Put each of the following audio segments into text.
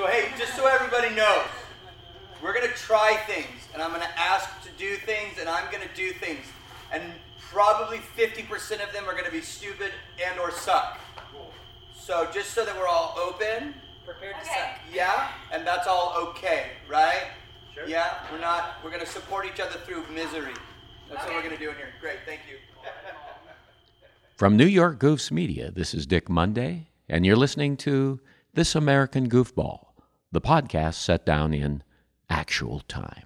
So hey, just so everybody knows, we're gonna try things, and I'm gonna ask to do things, and I'm gonna do things, and probably 50% of them are gonna be stupid and or suck. So just so that we're all open, Prepared to Okay. suck. yeah, and that's all okay, right? Sure. Yeah, we're not. We're gonna support each other through misery. That's what we're gonna do in here. Great, thank you. From New York Goofs Media, this is Dick Monday, and you're listening to This American Goofball, the podcast set down in actual time.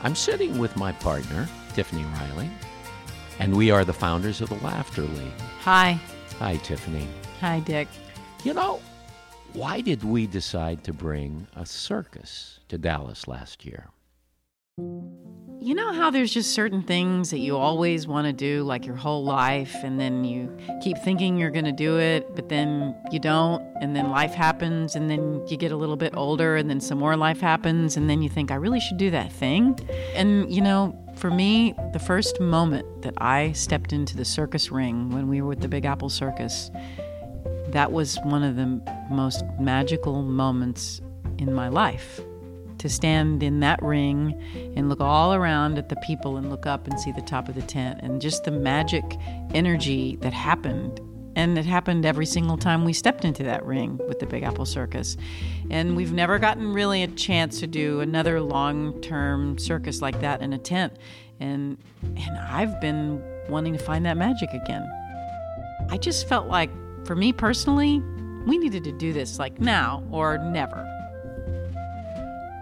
I'm sitting with my partner, Tiffany Riley, and we are the founders of the Laughter League. Hi. Hi, Tiffany. Hi, Dick. You know, why did we decide to bring a circus to Dallas last year? You know how there's just certain things that you always want to do, like your whole life, and then you keep thinking you're going to do it, but then you don't, and then life happens, and then you get a little bit older, and then some more life happens, and then you think, I really should do that thing. And, you know, for me, the first moment that I stepped into the circus ring when we were with the Big Apple Circus, that was one of the most magical moments in my life to stand in that ring and look all around at the people and look up and see the top of the tent and just the magic energy that happened. And it happened every single time we stepped into that ring with the Big Apple Circus. And we've never gotten really a chance to do another long term circus like that in a tent. And, and I've been wanting to find that magic again. I just felt like, for me personally, we needed to do this like now or never.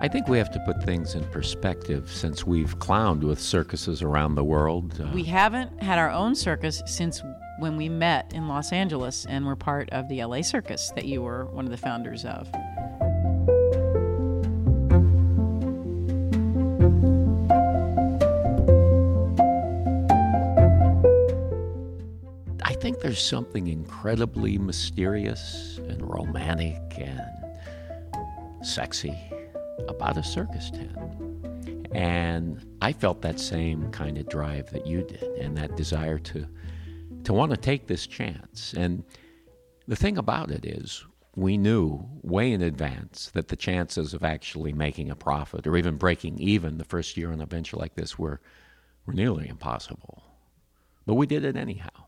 I think we have to put things in perspective since we've clowned with circuses around the world. Uh, We haven't had our own circus since when we met in Los Angeles and were part of the LA Circus that you were one of the founders of. There's something incredibly mysterious and romantic and sexy about a circus tent. And I felt that same kind of drive that you did and that desire to to want to take this chance. And the thing about it is we knew way in advance that the chances of actually making a profit or even breaking even the first year on a venture like this were were nearly impossible. But we did it anyhow.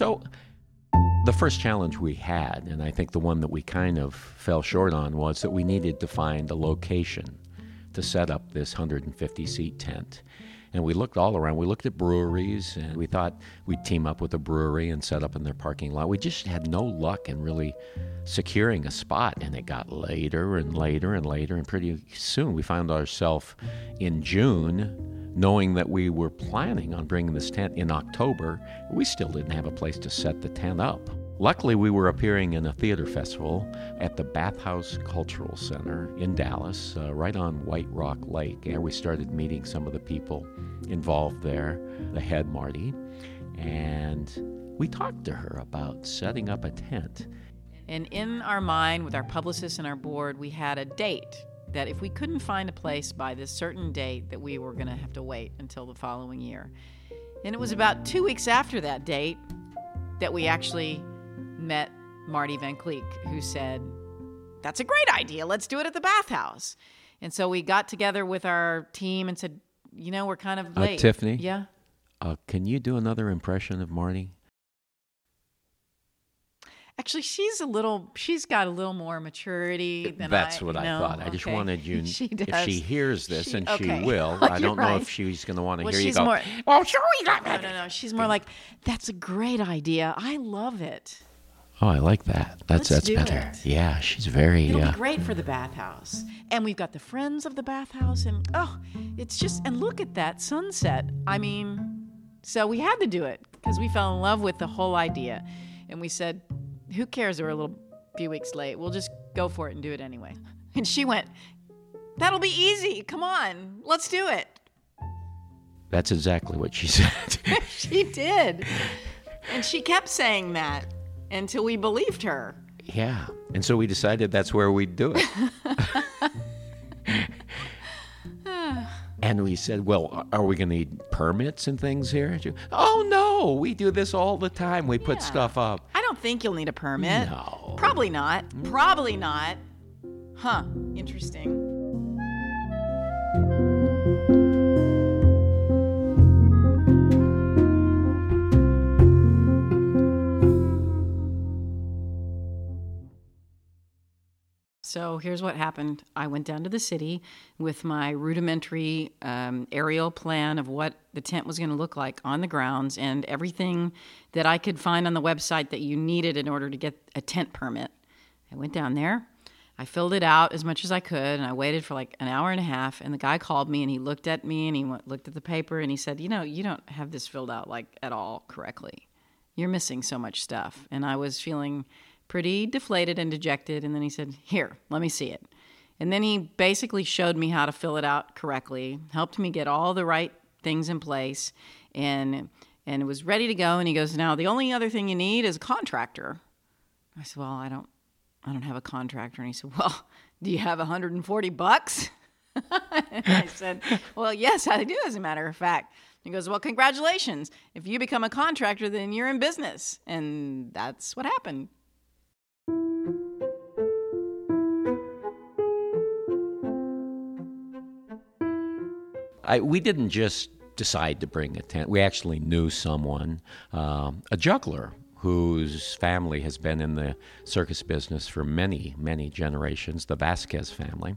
So, the first challenge we had, and I think the one that we kind of fell short on, was that we needed to find a location to set up this 150 seat tent. And we looked all around. We looked at breweries, and we thought we'd team up with a brewery and set up in their parking lot. We just had no luck in really securing a spot, and it got later and later and later. And pretty soon we found ourselves in June, knowing that we were planning on bringing this tent in October. We still didn't have a place to set the tent up. Luckily, we were appearing in a theater festival at the Bathhouse Cultural Center in Dallas, uh, right on White Rock Lake. And we started meeting some of the people involved there, the head, Marty. And we talked to her about setting up a tent. And in our mind, with our publicist and our board, we had a date that if we couldn't find a place by this certain date, that we were going to have to wait until the following year. And it was about two weeks after that date that we actually met Marty Van Cleek, who said, That's a great idea. Let's do it at the bathhouse. And so we got together with our team and said, You know, we're kind of Uh. Tiffany? Yeah. Uh, can you do another impression of Marty? Actually, she's a little. She's got a little more maturity than. That's I. what I know, thought. I just wanted you, She does. if she hears this, She- and okay. she will, You're I don't know if she's going to want to Well, hear you go, more- oh, sure, we got No, that. no, no. She's more like, "That's a great idea. I love it. Oh, I like that. That's Let's that's better. it. Yeah, she's very. It'll Uh, be great for the bathhouse." And we've got the friends of the bathhouse, and oh, it's just and look at that sunset. I mean, so we had to do it because we fell in love with the whole idea, and we said, "Who cares? that We're a little few weeks late. We'll just go for it and do it anyway." And she went, "That'll be easy. Come on, let's do it." That's exactly what she said. she did. And she kept saying that until we believed her. yeah. And so we decided that's where we'd do it. and we said, well, are we going to need permits and things here? She- oh, no. We do this all the time. We put Yeah. stuff up. I don't think you'll need a permit. No. Probably not. Probably not. Huh. Interesting. So here's what happened. I went down to the city with my rudimentary um, aerial plan of what the tent was going to look like on the grounds and everything that I could find on the website that you needed in order to get a tent permit. I went down there. I filled it out as much as I could, and I waited for like an hour and a half. And the guy called me, and he looked at me, and he went, looked at the paper, and he said, "You know, you don't have this filled out like at all correctly. You're missing so much stuff." And I was feeling pretty deflated and dejected. And then he said, "Here, let me see it." And then he basically showed me how to fill it out correctly, helped me get all the right things in place, and and it was ready to go. And he goes, "Now the only other thing you need is a contractor." I said, "Well, I don't, I don't have a contractor." And he said, "Well, do you have 140 bucks?" I said, "Well, yes, I do. As a matter of fact." He goes, "Well, congratulations! If you become a contractor, then you're in business." And that's what happened. I, we didn't just decide to bring a tent. We actually knew someone, um, a juggler whose family has been in the circus business for many, many generations, the Vasquez family.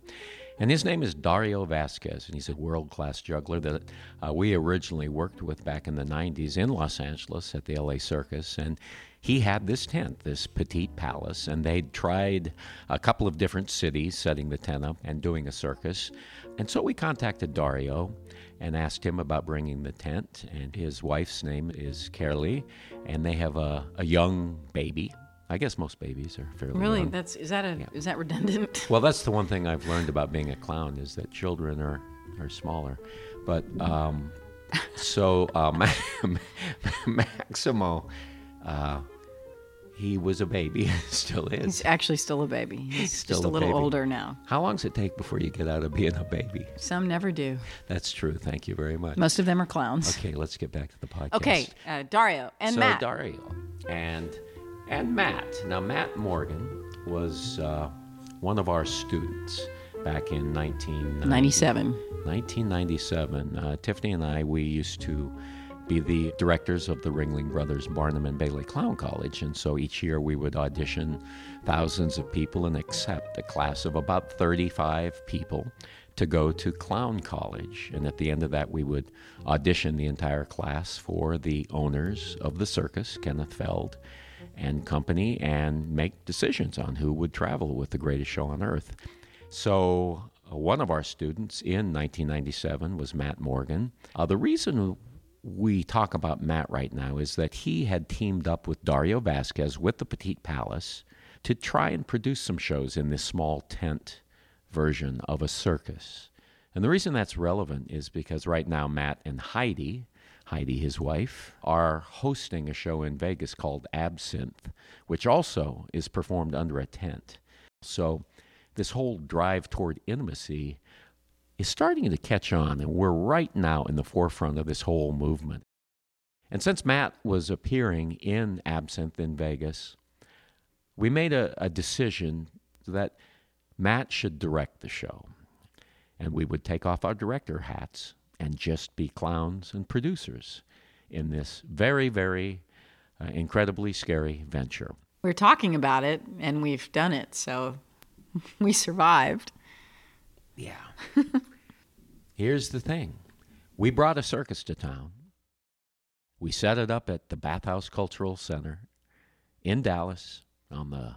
And his name is Dario Vasquez, and he's a world class juggler that uh, we originally worked with back in the 90s in Los Angeles at the LA Circus. And he had this tent, this petite palace, and they'd tried a couple of different cities setting the tent up and doing a circus. And so we contacted Dario and asked him about bringing the tent. And his wife's name is Carolee, and they have a, a young baby. I guess most babies are fairly Really, young. that's is that a is that redundant? Well, that's the one thing I've learned about being a clown is that children are, are smaller. But um, so Ma- Maximo, uh, he was a baby, still is. He's actually still a baby. He's Still just a a little baby. older now. How long does it take before you get out of being a baby? Some never do. That's true. Thank you very much. Most of them are clowns. Okay, let's get back to the podcast. Okay, uh, Dario and so Matt. Dario and and Matt. Now Matt Morgan was uh, one of our students back in 1990. 97. 1997. Uh, Tiffany and I, we used to be the directors of the Ringling Brothers Barnum and Bailey Clown College, and so each year we would audition thousands of people and accept a class of about 35 people to go to clown college. And at the end of that, we would audition the entire class for the owners of the circus, Kenneth Feld and company, and make decisions on who would travel with the greatest show on earth. So, uh, one of our students in 1997 was Matt Morgan. Uh, the reason we talk about Matt right now is that he had teamed up with Dario Vasquez with the Petite Palace to try and produce some shows in this small tent version of a circus. And the reason that's relevant is because right now Matt and Heidi, Heidi, his wife, are hosting a show in Vegas called Absinthe, which also is performed under a tent. So, this whole drive toward intimacy is starting to catch on, and we're right now in the forefront of this whole movement. And since Matt was appearing in Absinthe in Vegas, we made a, a decision that Matt should direct the show. And we would take off our director hats and just be clowns and producers in this very, very uh, incredibly scary venture. We're talking about it and we've done it, so we survived. Yeah. Here's the thing we brought a circus to town. We set it up at the Bathhouse Cultural Center in Dallas on the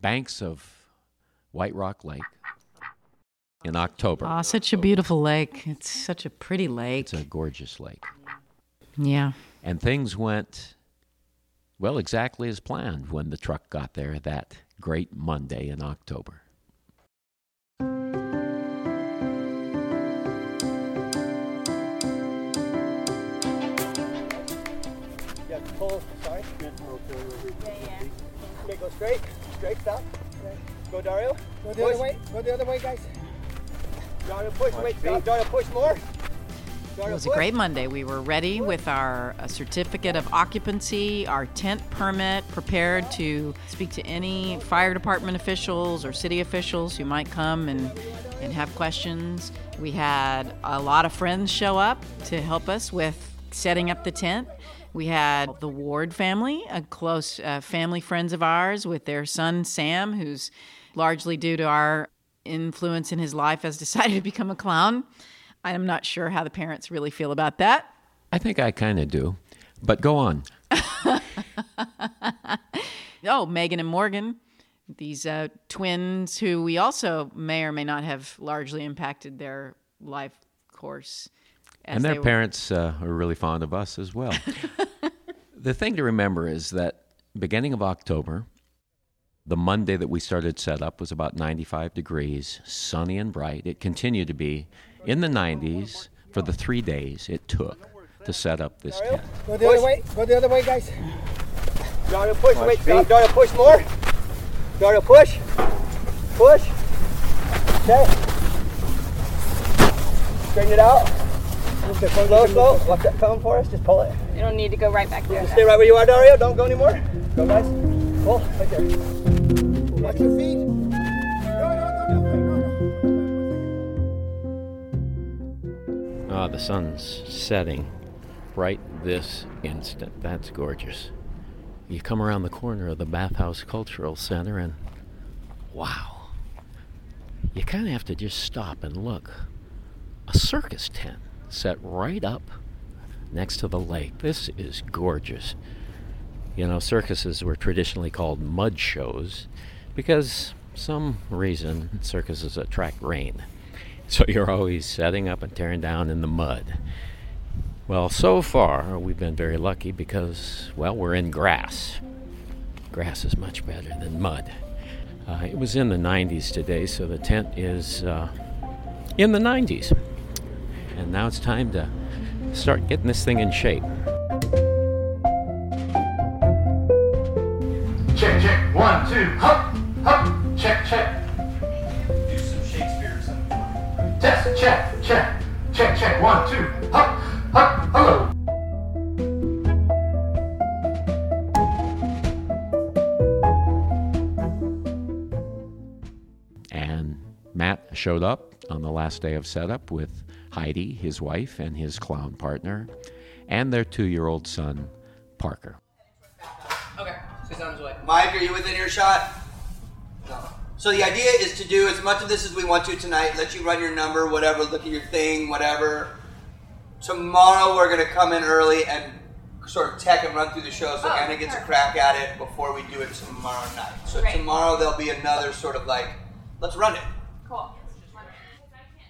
banks of White Rock Lake in October. Oh, such a beautiful lake. It's such a pretty lake. It's a gorgeous lake. yeah. And things went, well, exactly as planned when the truck got there that great Monday in October. pull. Sorry. Yeah, yeah. Okay, go straight. Straight, stop. Go, Dario. Go the other way. Go the other way, guys. Dario, push. Wait, stop. Dario, push more. It was a great Monday. We were ready with our uh, certificate of occupancy, our tent permit, prepared to speak to any fire department officials or city officials who might come and, and have questions. We had a lot of friends show up to help us with setting up the tent. We had the Ward family, a close uh, family friends of ours, with their son Sam, who's largely due to our influence in his life, has decided to become a clown. I'm not sure how the parents really feel about that. I think I kind of do. But go on. oh, Megan and Morgan, these uh, twins who we also may or may not have largely impacted their life course. And their parents uh, are really fond of us as well. the thing to remember is that beginning of October, the Monday that we started setup was about 95 degrees, sunny and bright. It continued to be in the 90s for the three days it took to set up this tent. Go the other way. Go the other way, guys. Dario, push. Wait. Dario, push more. Dario, push. Push. Okay. Straighten it out. Slow, slow. Watch that phone for us. Just pull it. You don't need to go right back there. Stay right where you are, Dario. Don't go anymore. Go, guys. Pull. Right there. Your feet. Ah, the sun's setting right this instant. That's gorgeous. You come around the corner of the Bathhouse Cultural Center and wow. You kind of have to just stop and look. A circus tent set right up next to the lake. This is gorgeous. You know, circuses were traditionally called mud shows because some reason circuses attract rain. So you're always setting up and tearing down in the mud. Well, so far we've been very lucky because, well, we're in grass. Grass is much better than mud. Uh, it was in the 90s today, so the tent is uh, in the 90s. And now it's time to start getting this thing in shape. Check, check. One, two, hop. Check, check. Do some Shakespeare or something. Test, check, check. Check, check. One, two, hop, hop. Hello. And Matt showed up on the last day of setup with Heidi, his wife, and his clown partner, and their two year old son, Parker. Okay. Say sounds away. Mike, are you within earshot? No. So the idea is to do as much of this as we want to tonight. Let you run your number, whatever. Look at your thing, whatever. Tomorrow we're gonna come in early and sort of tech and run through the show, so Oh, Anna gets a crack at it before we do it tomorrow night. So Great. tomorrow there'll be another sort of like, let's run it. Cool.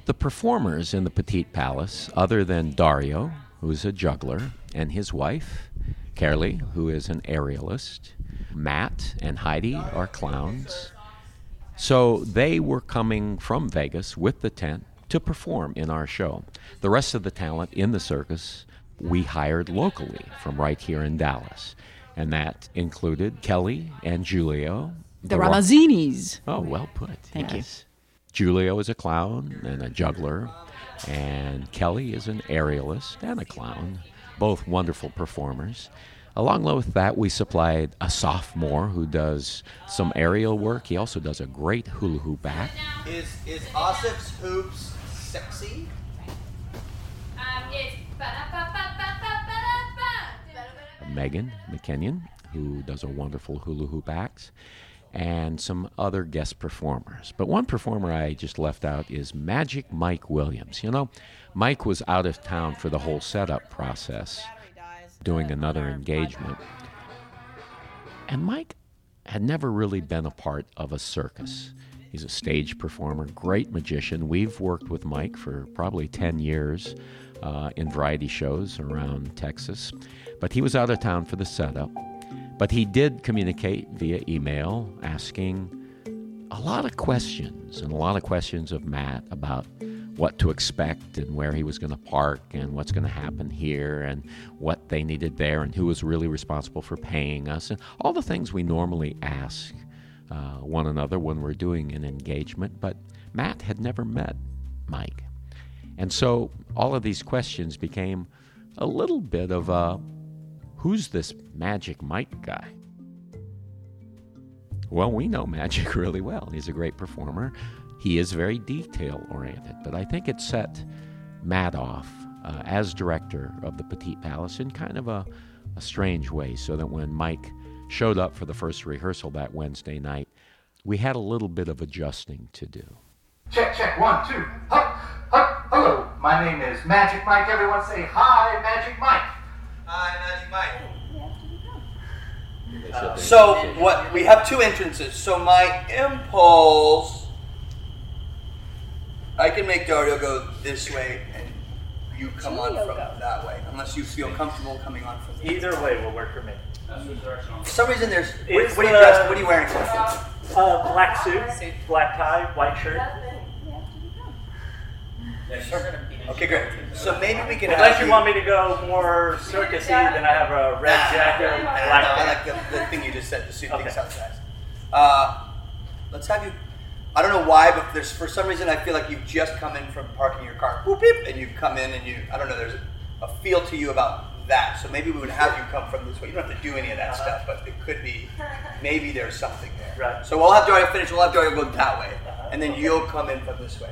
The performers in the Petite Palace, other than Dario, who's a juggler, and his wife, Carly, who is an aerialist, Matt and Heidi are clowns. So they were coming from Vegas with the tent to perform in our show. The rest of the talent in the circus we hired locally from right here in Dallas. And that included Kelly and Julio. The Ra- Ramazzinis. Oh, well put. Thank you. yes. Julio is a clown and a juggler, and Kelly is an aerialist and a clown, both wonderful performers. Along with that, we supplied a sophomore who does some aerial work. He also does a great hula hoop act. Is is Asif's hoops sexy? Um. Megan McKinnon, who does a wonderful hula hoop act, and some other guest performers. But one performer I just left out is Magic Mike Williams. You know, Mike was out of town for the whole setup process, doing another engagement. And Mike had never really been a part of a circus. He's a stage performer, great magician. We've worked with Mike for probably 10 years uh, in variety shows around Texas. But he was out of town for the setup. But he did communicate via email asking a lot of questions and a lot of questions of Matt about what to expect and where he was going to park and what's going to happen here and what they needed there and who was really responsible for paying us and all the things we normally ask uh, one another when we're doing an engagement. But Matt had never met Mike. And so all of these questions became a little bit of a who's this Magic Mike guy? Well, we know Magic really well. He's a great performer. He is very detail oriented, but I think it set Matt off uh, as director of the Petite Palace in kind of a, a strange way, so that when Mike showed up for the first rehearsal that Wednesday night, we had a little bit of adjusting to do. Check, check, one, two. Hup, hup, hello. My name is Magic Mike. Everyone say hi, Magic Mike. Hi, Magic Mike. So what? We have two entrances. So my impulse, I can make Dario go this way, and you come on from that way, unless you feel comfortable coming on from. The Either way will work for me. For some reason, there's. What, Is what are you the- dressed? What are you wearing? Uh, black suit, black tie, white shirt. Okay, great. So maybe we can. Unless have you want me to go more circusy, then I have a red jacket, No, black I like the, the thing you just said. The suit Okay. sounds nice. Uh, let's have you. I don't know why, but there's for some reason I feel like you've just come in from parking your car, boop, beep, and you've come in and you. I don't know. There's a feel to you about that. So maybe we would have you come from this way. You don't have to do any of that Uh-huh. stuff, but it could be. Maybe there's something there. Right. So we'll have Dario finish. We'll have Dario go that way, Uh-huh. and then you'll come in from this way.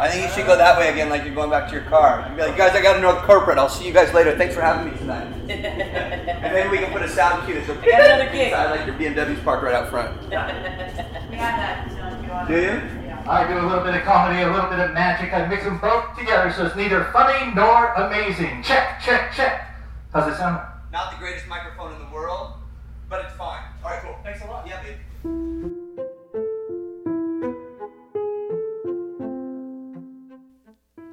I think you should go that way again, like you're going back to your car. You'd be like, guys, I got to North Corporate. I'll see you guys later. Thanks for having me tonight. and then we can put a sound cue that's a got another gig. I like your BMW's parked right out front. We have that, so if you want Do you? I do a little bit of comedy, a little bit of magic. I mix them both together so it's neither funny nor amazing. Check, check, check. How's it sound? Not the greatest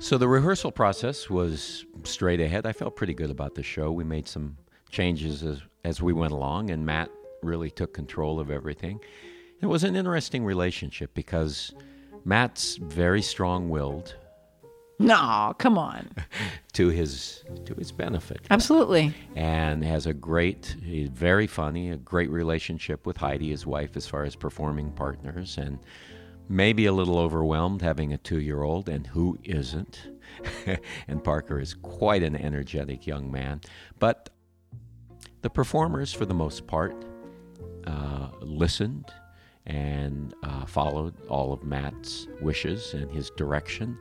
So the rehearsal process was straight ahead. I felt pretty good about the show. We made some changes as, as we went along, and Matt really took control of everything. It was an interesting relationship because Matt's very strong-willed No, come on. to his to his benefit, Absolutely. and has a great, he's very funny, a great relationship with Heidi, his wife, as far as performing partners, and maybe a little overwhelmed having a two-year-old, and who isn't? and Parker is quite an energetic young man, but the performers, for the most part, uh, listened and uh, followed all of Matt's wishes and his direction.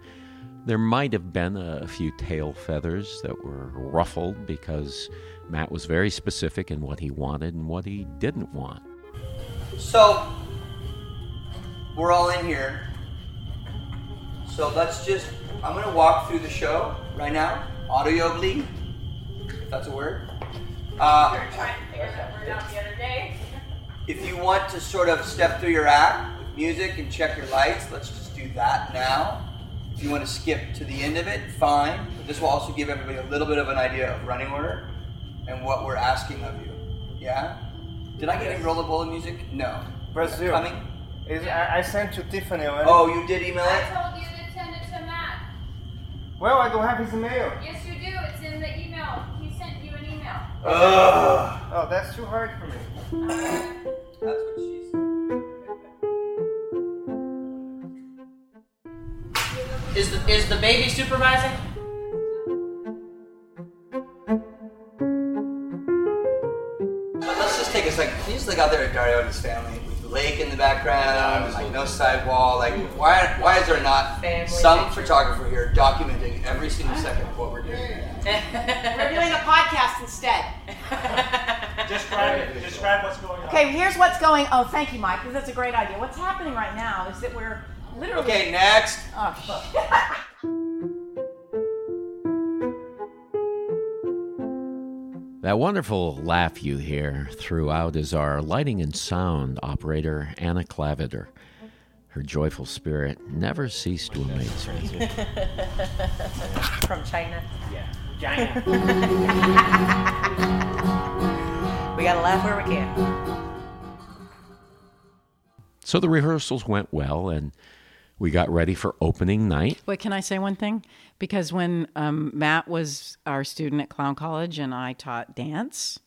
There might have been a few tail feathers that were ruffled because Matt was very specific in what he wanted and what he didn't want. So we're all in here. So let's just. I'm gonna walk through the show right now, audibly, if that's a word. Uh, We were trying to figure that word out the other day. if you want to sort of step through your act with music and check your lights, let's just do that now. If you want to skip to the end of it, fine. But this will also give everybody a little bit of an idea of running order and what we're asking of you. Yeah? Did I get any rollerball music? No. Brazil. Coming? Is, I, I sent to Tiffany already. Oh, you did email it? I told you to send it to Matt. Well, I don't have his email. Yes, you do. It's in the email. He sent you an email. Ugh. Oh, that's too hard for me. That's what she said. Is the, is the baby supervising? But let's just take a second. Can you just look out there at Dario and his family with the lake in the background, like no sidewall? Like, why why is there not Family some picture. photographer here documenting every single second of what we're doing? We're doing a podcast instead. Describe it. Describe what's going on. Okay, here's what's going. Oh, thank you, Mike, because that's a great idea. What's happening right now is that we're literally. Okay, next. Oh, shit. That wonderful laugh you hear throughout is our lighting and sound operator, Anna Claviter. Her joyful spirit never ceased to amaze me. From China. Yeah. China. We gotta laugh where we can. So the rehearsals went well, and We got ready for opening night. Wait, can I say one thing? Because when um, Matt was our student at Clown College and I taught dance,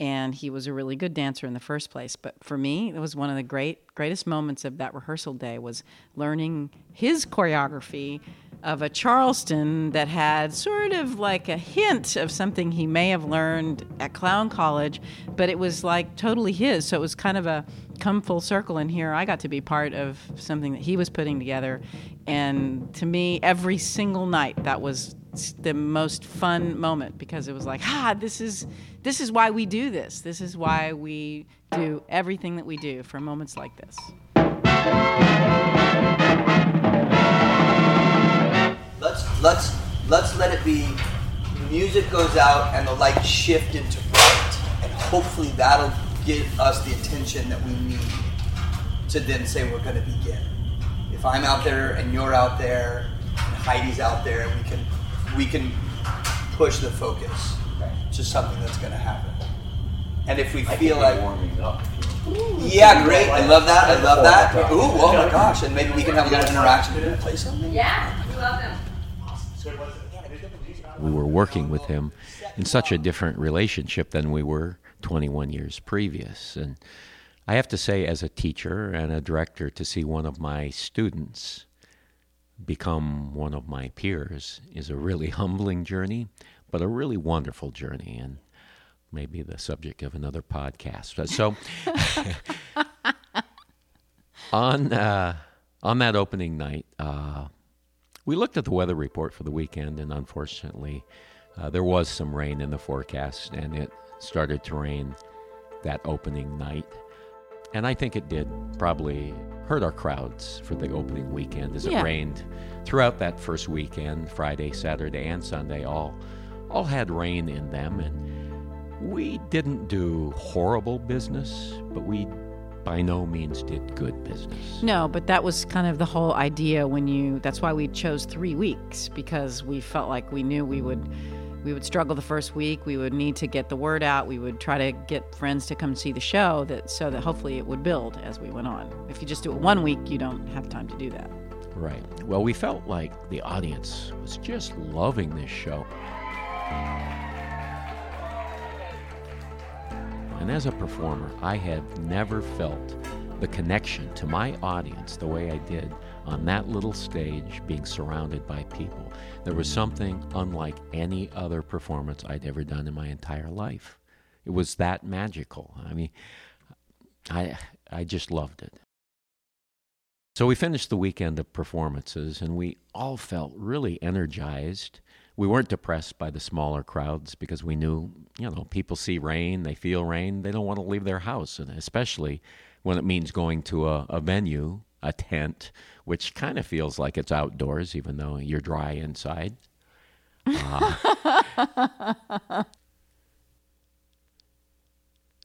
and he was a really good dancer in the first place. But for me, it was one of the great greatest moments of that rehearsal day was learning his choreography of a Charleston that had sort of like a hint of something he may have learned at Clown College, but it was like totally his. So it was kind of a come full circle. in here I got to be part of something that he was putting together. And to me, every single night, that was the most fun moment because it was like, ah, this is this is why we do this. This is why we do everything that we do for moments like this. Let's let's let's let it be. Music goes out and the lights shift into bright, and hopefully that'll give us the attention that we need to then say we're going to begin. If I'm out there and you're out there and Heidi's out there, we can we can push the focus to something that's going to happen. And if we feel like warming up. yeah, great. I love that. I love that. Ooh, oh my gosh! And maybe we can have a little interaction. Did play something? Yeah, we love them. We were working with him in such a different relationship than we were 21 years previous. And I have to say, as a teacher and a director, to see one of my students become one of my peers is a really humbling journey, but a really wonderful journey. And maybe the subject of another podcast. So, on uh, on that opening night, uh, we looked at the weather report for the weekend, and unfortunately, uh, there was some rain in the forecast, and it started to rain that opening night. And I think it did probably hurt our crowds for the opening weekend as Yeah. it rained throughout that first weekend, Friday, Saturday, and Sunday, all all had rain in them and we didn't do horrible business, but we by no means did good business. No, but that was kind of the whole idea when you that's why we chose 3 weeks because we felt like we knew we would we would struggle the first week, we would need to get the word out, we would try to get friends to come see the show that so that hopefully it would build as we went on. If you just do it one week, you don't have time to do that. Right. Well, we felt like the audience was just loving this show. And as a performer, I had never felt the connection to my audience the way I did on that little stage being surrounded by people. There was something unlike any other performance I'd ever done in my entire life. It was that magical. I mean, I I just loved it. So we finished the weekend of performances and we all felt really energized. We weren't depressed by the smaller crowds because we knew, you know, people see rain, they feel rain, they don't want to leave their house, and especially when it means going to a, a venue, a tent, which kind of feels like it's outdoors, even though you're dry inside. Uh,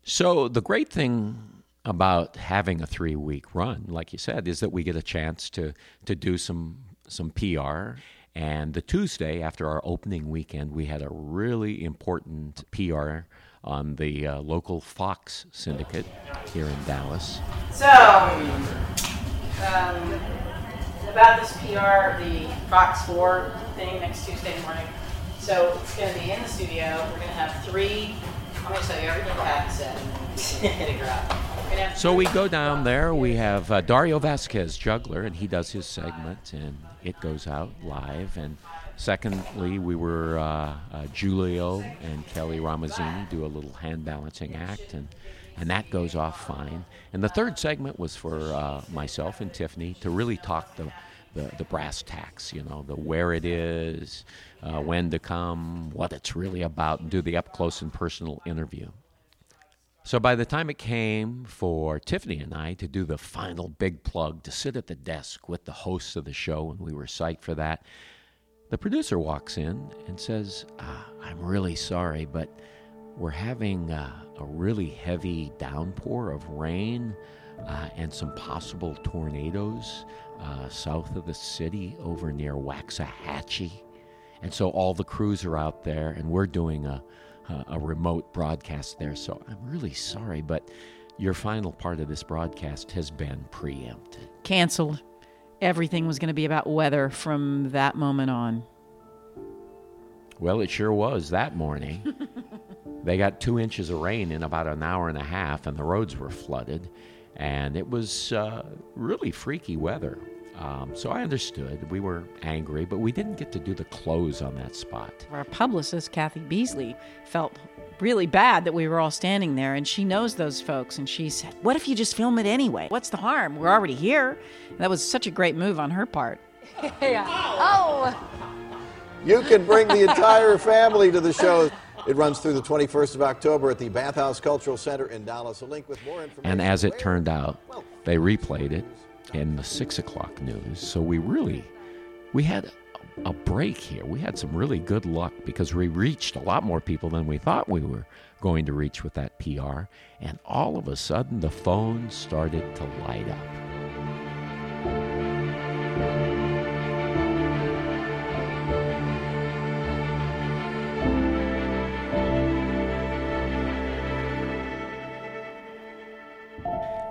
so the great thing about having a three week run, like you said, is that we get a chance to to do some some PR. And the Tuesday after our opening weekend, we had a really important PR on the uh, local Fox syndicate here in Dallas. So, um, about this PR, the Fox 4 thing next Tuesday morning. So it's going to be in the studio. We're going to have three. I'm going to show you everything Pat said. Hit it, girl. We're gonna have So we go down there. We have uh, Dario Vasquez, juggler, and he does his segment, and it goes out live. And secondly, we were uh, uh, Julio and Kelly Ramazzini do a little hand balancing act, and and that goes off fine. And the third segment was for uh, myself and Tiffany to really talk the. The, the brass tacks, you know, the where it is, uh, when to come, what it's really about, and do the up close and personal interview. So by the time it came for Tiffany and I to do the final big plug, to sit at the desk with the hosts of the show, and we were psyched for that, the producer walks in and says, ah, I'm really sorry, but we're having uh, a really heavy downpour of rain uh, and some possible tornadoes uh, south of the city over near Waxahachie. And so all the crews are out there, and we're doing a, a, a remote broadcast there. So I'm really sorry, but your final part of this broadcast has been preempted. Canceled. everything was going to be about weather from that moment on. Well, it sure was that morning. they got two inches of rain in about an hour and a half, and the roads were flooded. And it was uh, really freaky weather. Um, so I understood. We were angry, but we didn't get to do the close on that spot. Our publicist, Kathy Beasley, felt really bad that we were all standing there, and she knows those folks. And she said, What if you just film it anyway? What's the harm? We're already here. And that was such a great move on her part. Oh! You can bring the entire family to the show. It runs through the 21st of October at the Bathhouse Cultural Center in Dallas. A link with more information. And as it turned out, they replayed it in the six o'clock news. So we really, we had a break here. We had some really good luck because we reached a lot more people than we thought we were going to reach with that PR. And all of a sudden, the phone started to light up.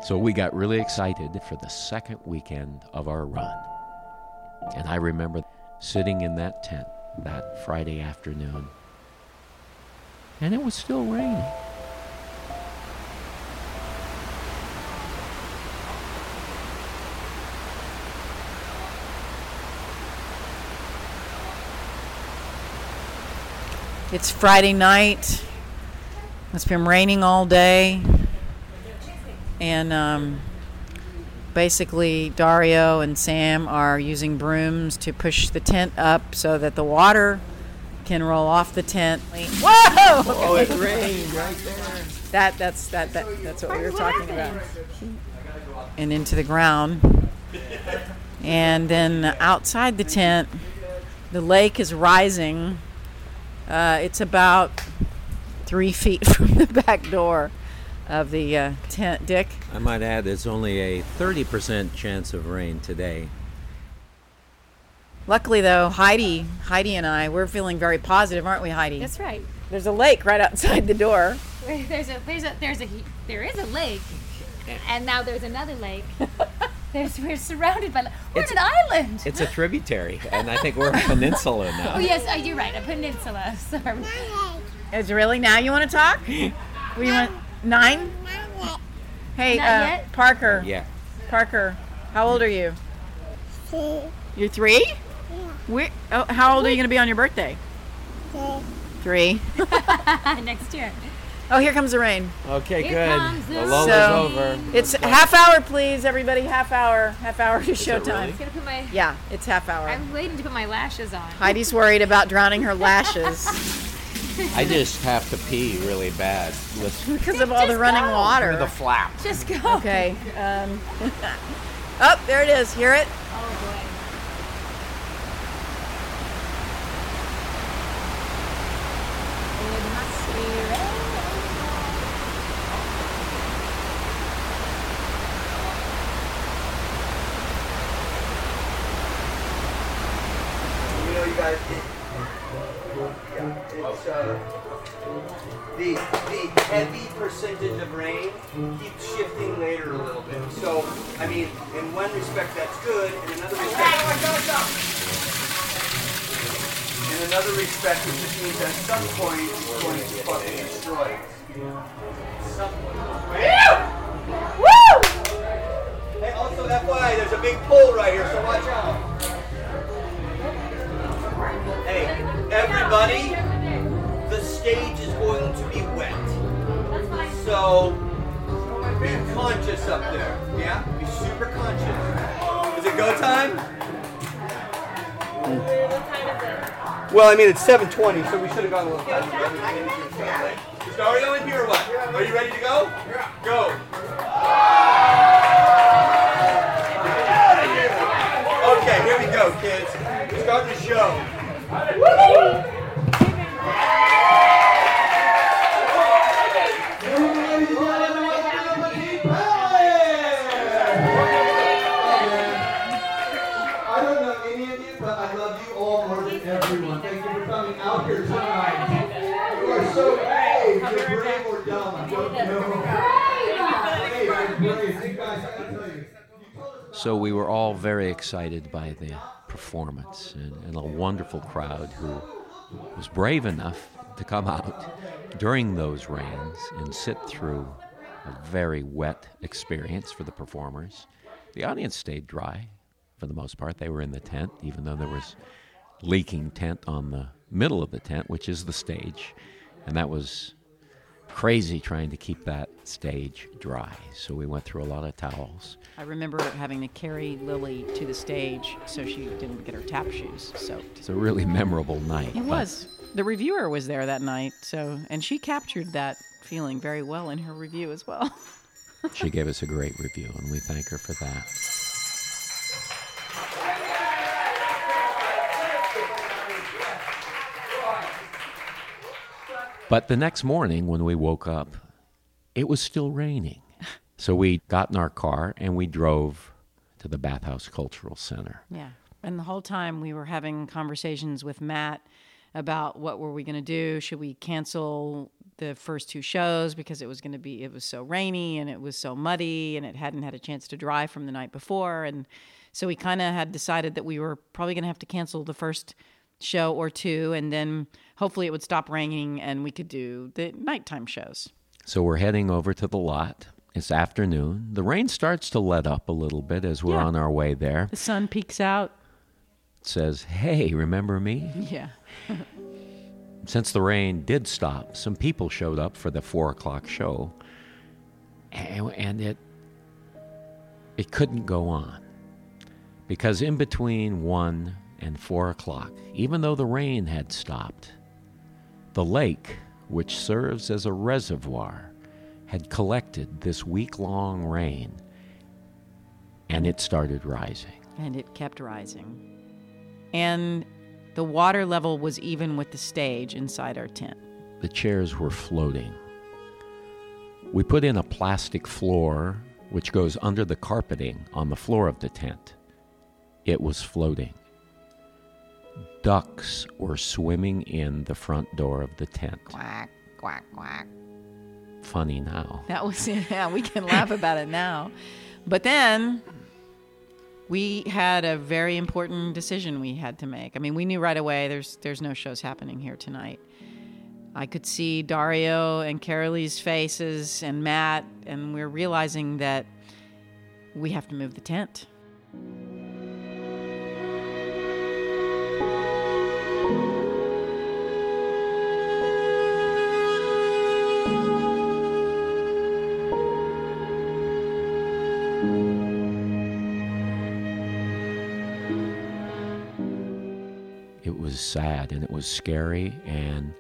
So we got really excited for the second weekend of our run. And I remember sitting in that tent that Friday afternoon, and it was still raining. It's Friday night. It's been raining all day. And um, basically, Dario and Sam are using brooms to push the tent up so that the water can roll off the tent. Whoa! Oh, it rained right there. That that's that, that that's what we were talking about. And into the ground. And then outside the tent, the lake is rising. Uh, it's about three feet from the back door of the uh, tent. Dick, I might add, there's only a 30% chance of rain today. luckily though, Heidi, Heidi and I, we're feeling very positive, aren't we, Heidi? That's right. There's a lake right outside the door. There's a there's a there's a there is a lake, and now there's another lake. There's we're surrounded by. We're It's- an island. It's a tributary, and I think we're a peninsula Oh now. yes, uh, you're right. A peninsula. Sorry. Is really now you want to talk? We want nine. Hey, uh. Parker. Yeah. Parker, how old are you? You're three. We, oh, how old are you going to be on your birthday? Three. Three. Next year. Oh, here comes the rain. Okay, Here good. comes the The lull So- is over. It's half hour, please, everybody. Half hour. Half hour to showtime. I'm gonna put my. Yeah, it's half hour. I'm waiting to put my lashes on. Heidi's worried about drowning her lashes I just have to pee really bad. Because of all the running go. to the water. flap. Just go. Okay. Um, oh, there it is. Hear it? Oh boy. It must be raining. You know, you guys, it, yeah, it's, uh, the, the heavy percentage of rain keeps shifting later a little bit. So, I mean, in one respect that's good, in another respect, in another respect it just means at some point it's going to fucking destroy. Some. Hey, also FYI, there's a big pole right here, so watch out. Hey, everybody, the stage is going to be wet. So be conscious up there. Yeah? Be super conscious. Is it go time? Well, I mean it's 7:20, so we should have gone a little faster. Is Dario in here or what? Are you ready to go? Go. Okay, here we go, kids. We're starting the show. I don't know any of you, but I love you all more than everyone. Thank you for coming out here tonight. You are so brave. You're brave or dumb. I don't know. Brave, you're brave. You guys, I gotta tell you. So we were all very excited by the performance and, and a wonderful crowd who was brave enough to come out during those rains and sit through a very wet experience for the performers. The audience stayed dry for the most part. They were in the tent, even though there was leaking tent on the middle of the tent, which is the stage. And that was crazy trying to keep that stage dry. So we went through a lot of towels. I remember having to carry Lily to the stage so she didn't get her tap shoes soaked. It's a really memorable night. It was. The reviewer was there that night, so and she captured that feeling very well in her review as well. she gave us a great review, and we thank her for that. But the next morning, when we woke up, it was still raining. So we got in our car and we drove to the Bathhouse Cultural Center. Yeah. And the whole time we were having conversations with Matt about what were we going to do? Should we cancel the first two shows because it was going to be it was so rainy and it was so muddy and it hadn't had a chance to dry from the night before and so we kind of had decided that we were probably going to have to cancel the first show or two and then hopefully it would stop raining and we could do the nighttime shows. So we're heading over to the lot. It's afternoon. The rain starts to let up a little bit as we're Yeah. on our way there. The sun peeks out. It says, Hey, remember me? Yeah. Since the rain did stop, some people showed up for the four o'clock show, and, and it it couldn't go on because in between one and four o'clock, even though the rain had stopped, the lake, which serves as a reservoir, had collected this week-long rain, and it started rising. and it kept rising. And the water level was even with the stage inside our tent. The chairs were floating. We put in a plastic floor which goes under the carpeting on the floor of the tent. It was floating. Ducks were swimming in the front door of the tent. Quack, quack, quack. Funny now. That was yeah, we can laugh about it now. But then we had a very important decision we had to make. I mean, we knew right away there's there's no shows happening here tonight. I could see Dario and Carolee's faces and Matt, and we're realizing that we have to move the tent. Sad and it was scary, and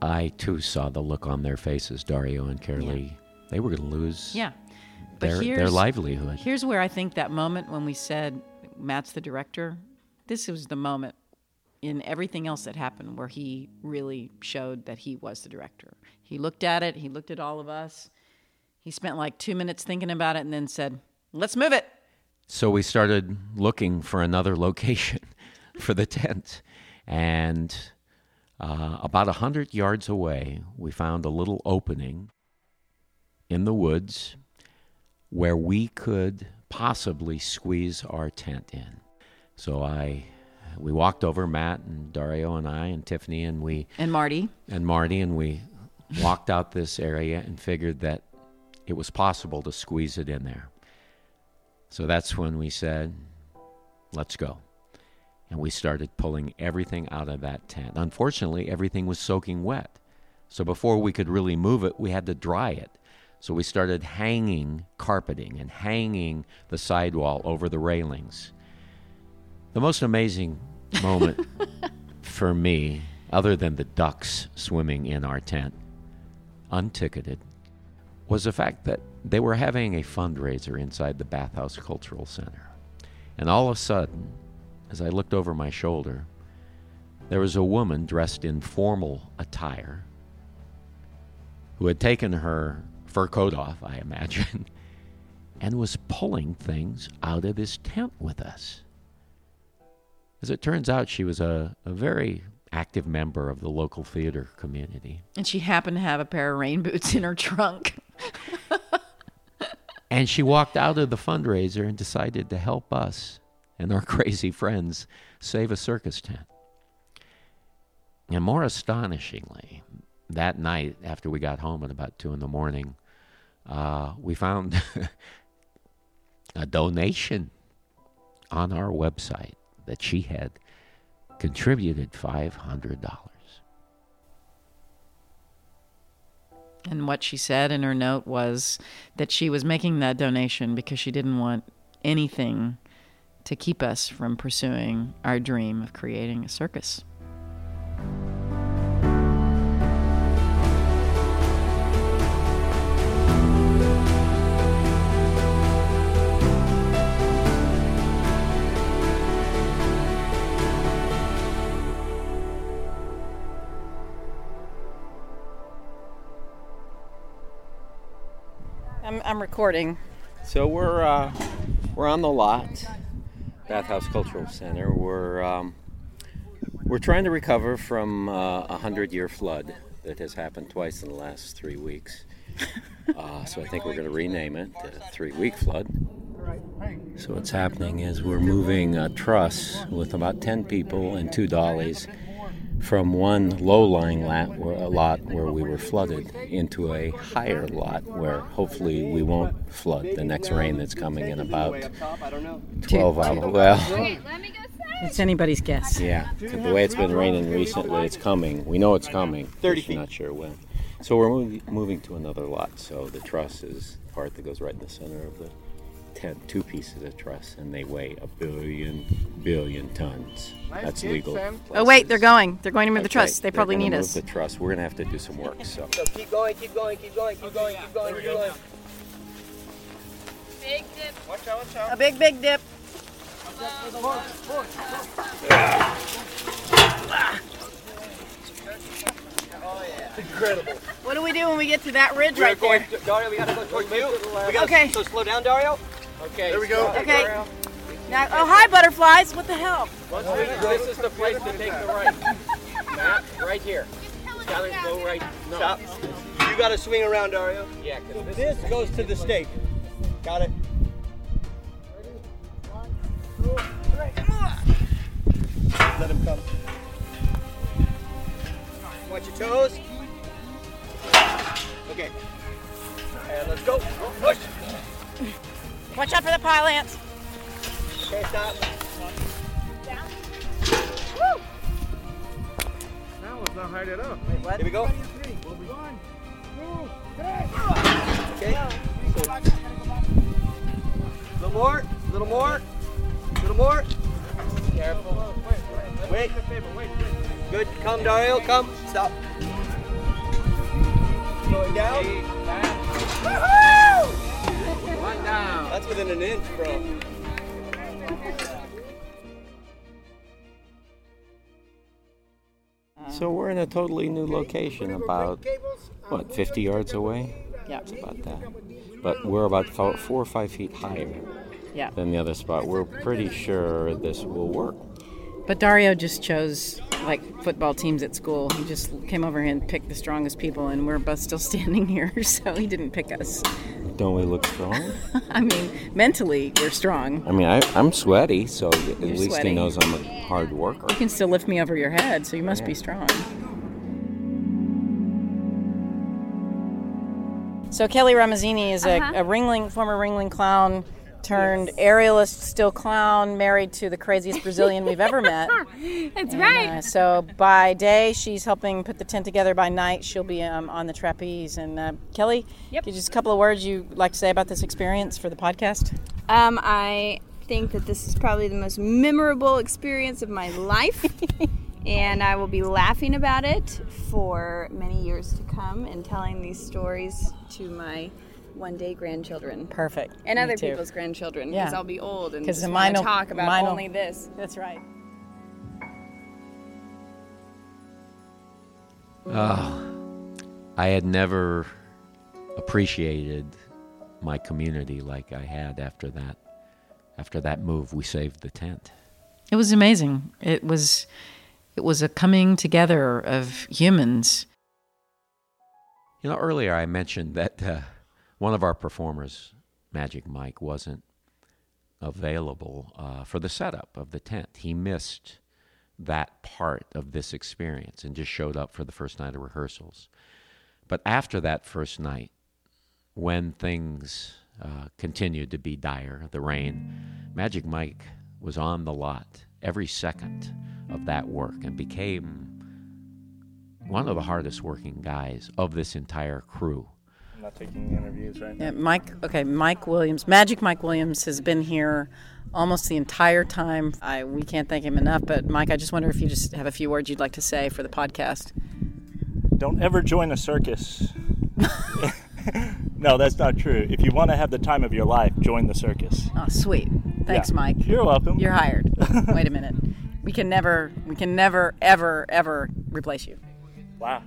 I too saw the look on their faces, Dario and Carolee. They were going to lose Yeah. their, their livelihood. Here's where I think that moment when we said Matt's the director, this was the moment in everything else that happened where he really showed that he was the director. He looked at it, he looked at all of us. He spent like 2 minutes thinking about it and then said, "Let's move it." So we started looking for another location for the tent. And uh, about a 100 yards away, we found a little opening in the woods where we could possibly squeeze our tent in. So I. We walked over, Matt and Dario and I and Tiffany and we And Marty. and Marty, and we walked out this area and figured that it was possible to squeeze it in there. So that's when we said, let's go. And we started pulling everything out of that tent. Unfortunately, everything was soaking wet. So before we could really move it, we had to dry it. So we started hanging carpeting and hanging the sidewall over the railings. The most amazing moment for me, other than the ducks swimming in our tent, unticketed, was the fact that they were having a fundraiser inside the Bathhouse Cultural Center. And all of a sudden, as I looked over my shoulder, there was a woman dressed in formal attire who had taken her fur coat off, I imagine, and was pulling things out of this tent with us. As it turns out, she was a, a very active member of the local theater community. And she happened to have a pair of rain boots in her trunk. And she walked out of the fundraiser and decided to help us and our crazy friends save a circus tent. And more astonishingly, that night after we got home at about two in the morning, uh, we found a donation on our website that she had contributed $500. And what she said in her note was that she was making that donation because she didn't want anything to keep us from pursuing our dream of creating a circus. I'm, I'm recording. So we're uh, we're on the lot, Bathhouse Cultural Center. We're um, we're trying to recover from uh, a hundred-year flood that has happened twice in the last three weeks. Uh, so I think we're going to rename it the Three-Week Flood. So what's happening is we're moving a truss with about ten people and two dollies from one low-lying lot where, a lot where we were flooded into a higher lot where hopefully we won't flood the next rain that's coming in about 12 hours. Well, It's anybody's guess. yeah, the way it's been raining recently, it's coming. We know it's coming. 30 Just feet. Not sure when. So we're moving, moving to another lot. So the truss is the part that goes right in the center of the tent. Two pieces of truss, and they weigh a billion billion tons. That's legal. Oh wait, they're going. They're going to move the That's right. truss. They They're probably gonna need move us. The truss. We're gonna have to do some work. So. So keep going, keep going, keep going, keep going, keep going, keep going. Big dip. Watch out, watch out. A big, big dip. Incredible. What do we do when we get to that ridge We're right there? to- Dario, we gotta go towards you. We gotta, Okay. So slow down, Dario. Okay. There we go. Okay. Now, oh hi, butterflies. What the hell? This is the place to take the right. Matt, right here. Just gotta go right. No. Stop. You gotta swing around, Dario. Yeah, because This goes to the stake. Got it. Let him come. Watch your toes. Okay. And let's go. Push. Watch out for the pile ants. Okay, stop. Down. Woo! That one's not hard enough. Here we go. Okay. A little more. A little more. A little more. Careful. Wait. Good. Come, Dario. Come. Stop. Going down. That's within an inch, bro. So we're in a totally new location, about what, 50 yards away? Yeah. It's about that. But we're about four or five feet higher Yeah. than the other spot. We're pretty sure this will work. But Dario just chose like football teams at school. He just came over here and picked the strongest people, and we're both still standing here, so he didn't pick us. Don't we look strong? I mean, mentally, we're strong. I mean, I, I'm sweaty, so at least sweaty. he knows I'm a hard worker. You can still lift me over your head, so you must be strong. So Kelly Ramazzini is a, uh-huh. a Ringling, former Ringling clown turned aerialist, still clown, married to the craziest Brazilian we've ever met. That's And, right. uh, so by day, she's helping put the tent together. By night, she'll be um, on the trapeze. And uh, Kelly, Yep. just a couple of words you'd like to say about this experience for the podcast? Um, I think that this is probably the most memorable experience of my life, and I will be laughing about it for many years to come and telling these stories to my one day grandchildren. Perfect. And Me other too. people's grandchildren, Yeah. because I'll be old and just mine want to will- talk about mine will- only this. That's right. Oh, I had never appreciated my community like I had after that. After that move, we saved the tent. It was amazing. It was it was a coming together of humans. You know, earlier I mentioned that uh, one of our performers Magic Mike wasn't available uh, for the setup of the tent. He missed that part of this experience and just showed up for the first night of rehearsals. But after that first night, when things uh, continued to be dire, the rain, Magic Mike was on the lot every second of that work and became one of the hardest working guys of this entire crew. I'm not taking interviews right now. Yeah, Mike. Okay, Mike Williams, Magic Mike Williams, has been here almost the entire time. I we can't thank him enough. But Mike, I just wonder if you just have a few words you'd like to say for the podcast. Don't ever join a circus. no, that's not true. If you want to have the time of your life, join the circus. Oh, sweet. Thanks, Yeah. Mike. You're welcome. You're hired. Wait a minute. We can never, we can never, ever, ever replace you. Wow.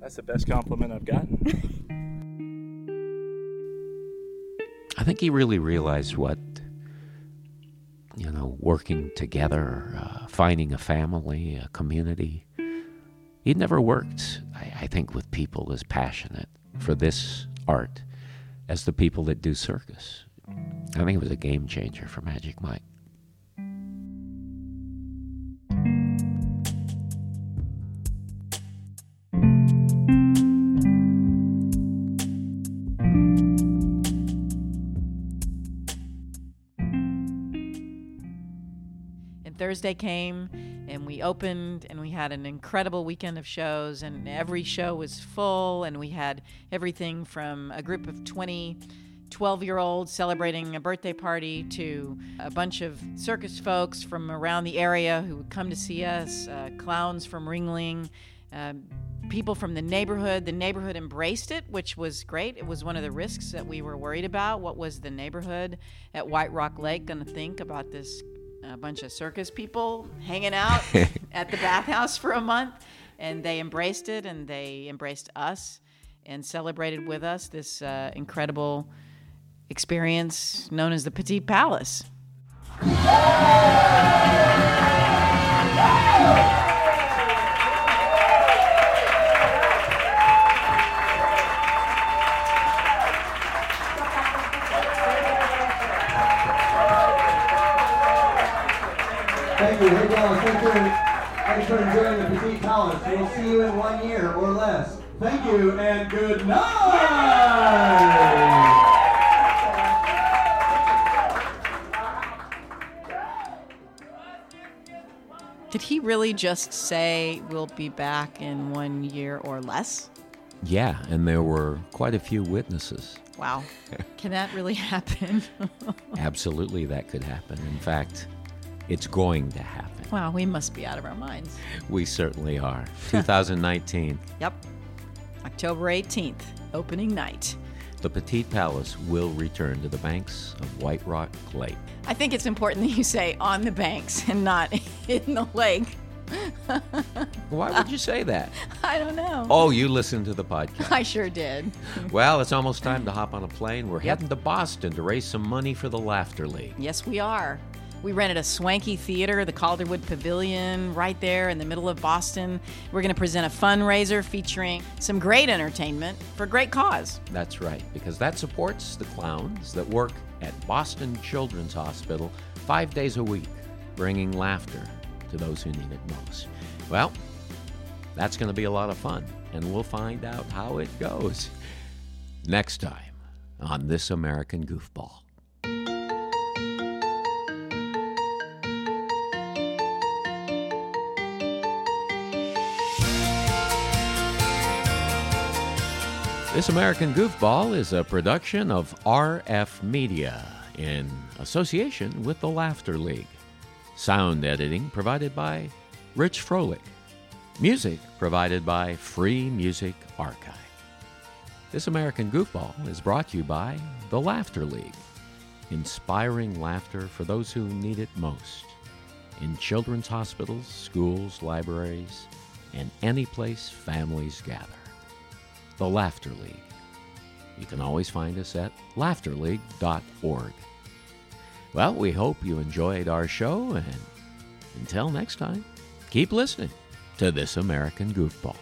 That's the best compliment I've gotten. I think he really realized what, you know, working together, uh, finding a family, a community. He'd never worked, I, I think, with people as passionate for this art as the people that do circus. I think it was a game changer for Magic Mike. Thursday came, and we opened, and we had an incredible weekend of shows, and every show was full, and we had everything from a group of 20 12 year olds celebrating a birthday party to a bunch of circus folks from around the area who would come to see us, uh, clowns from Ringling. Uh, people from the neighborhood. The neighborhood embraced it, which was great. It was one of the risks that we were worried about. What was the neighborhood at White Rock Lake going to think about this uh, bunch of circus people hanging out at the bathhouse for a month? And they embraced it, and they embraced us and celebrated with us this uh, incredible experience known as the Petite Palace. Thanks for, thanks for enjoying the Petite Palace. We'll see you in one year or less. Thank you and good night. Did he really just say we'll be back in one year or less? Yeah, and there were quite a few witnesses. Wow. Can that really happen? Absolutely, that could happen. In fact, it's going to happen. Wow, we must be out of our minds. We certainly are. 2019. Yep. October 18th, opening night. The Petite Palace will return to the banks of White Rock Lake. I think it's important that you say on the banks and not in the lake. Why would you say that? I don't know. Oh, you listened to the podcast. I sure did. Well, it's almost time to hop on a plane. We're heading to Boston to raise some money for the Laughter League. Yes, we are. We rented a swanky theater, the Calderwood Pavilion, right there in the middle of Boston. We're going to present a fundraiser featuring some great entertainment for a great cause. That's right, because that supports the clowns that work at Boston Children's Hospital five days a week, bringing laughter to those who need it most. Well, that's going to be a lot of fun, and we'll find out how it goes next time on This American Goofball. This American Goofball is a production of RF Media in association with the Laughter League. Sound editing provided by Rich Froelich. Music provided by Free Music Archive. This American Goofball is brought to you by the Laughter League, inspiring laughter for those who need it most in children's hospitals, schools, libraries, and any place families gather the Laughter League. You can always find us at laughterleague.org. Well, we hope you enjoyed our show, and until next time, keep listening to This American Goofball.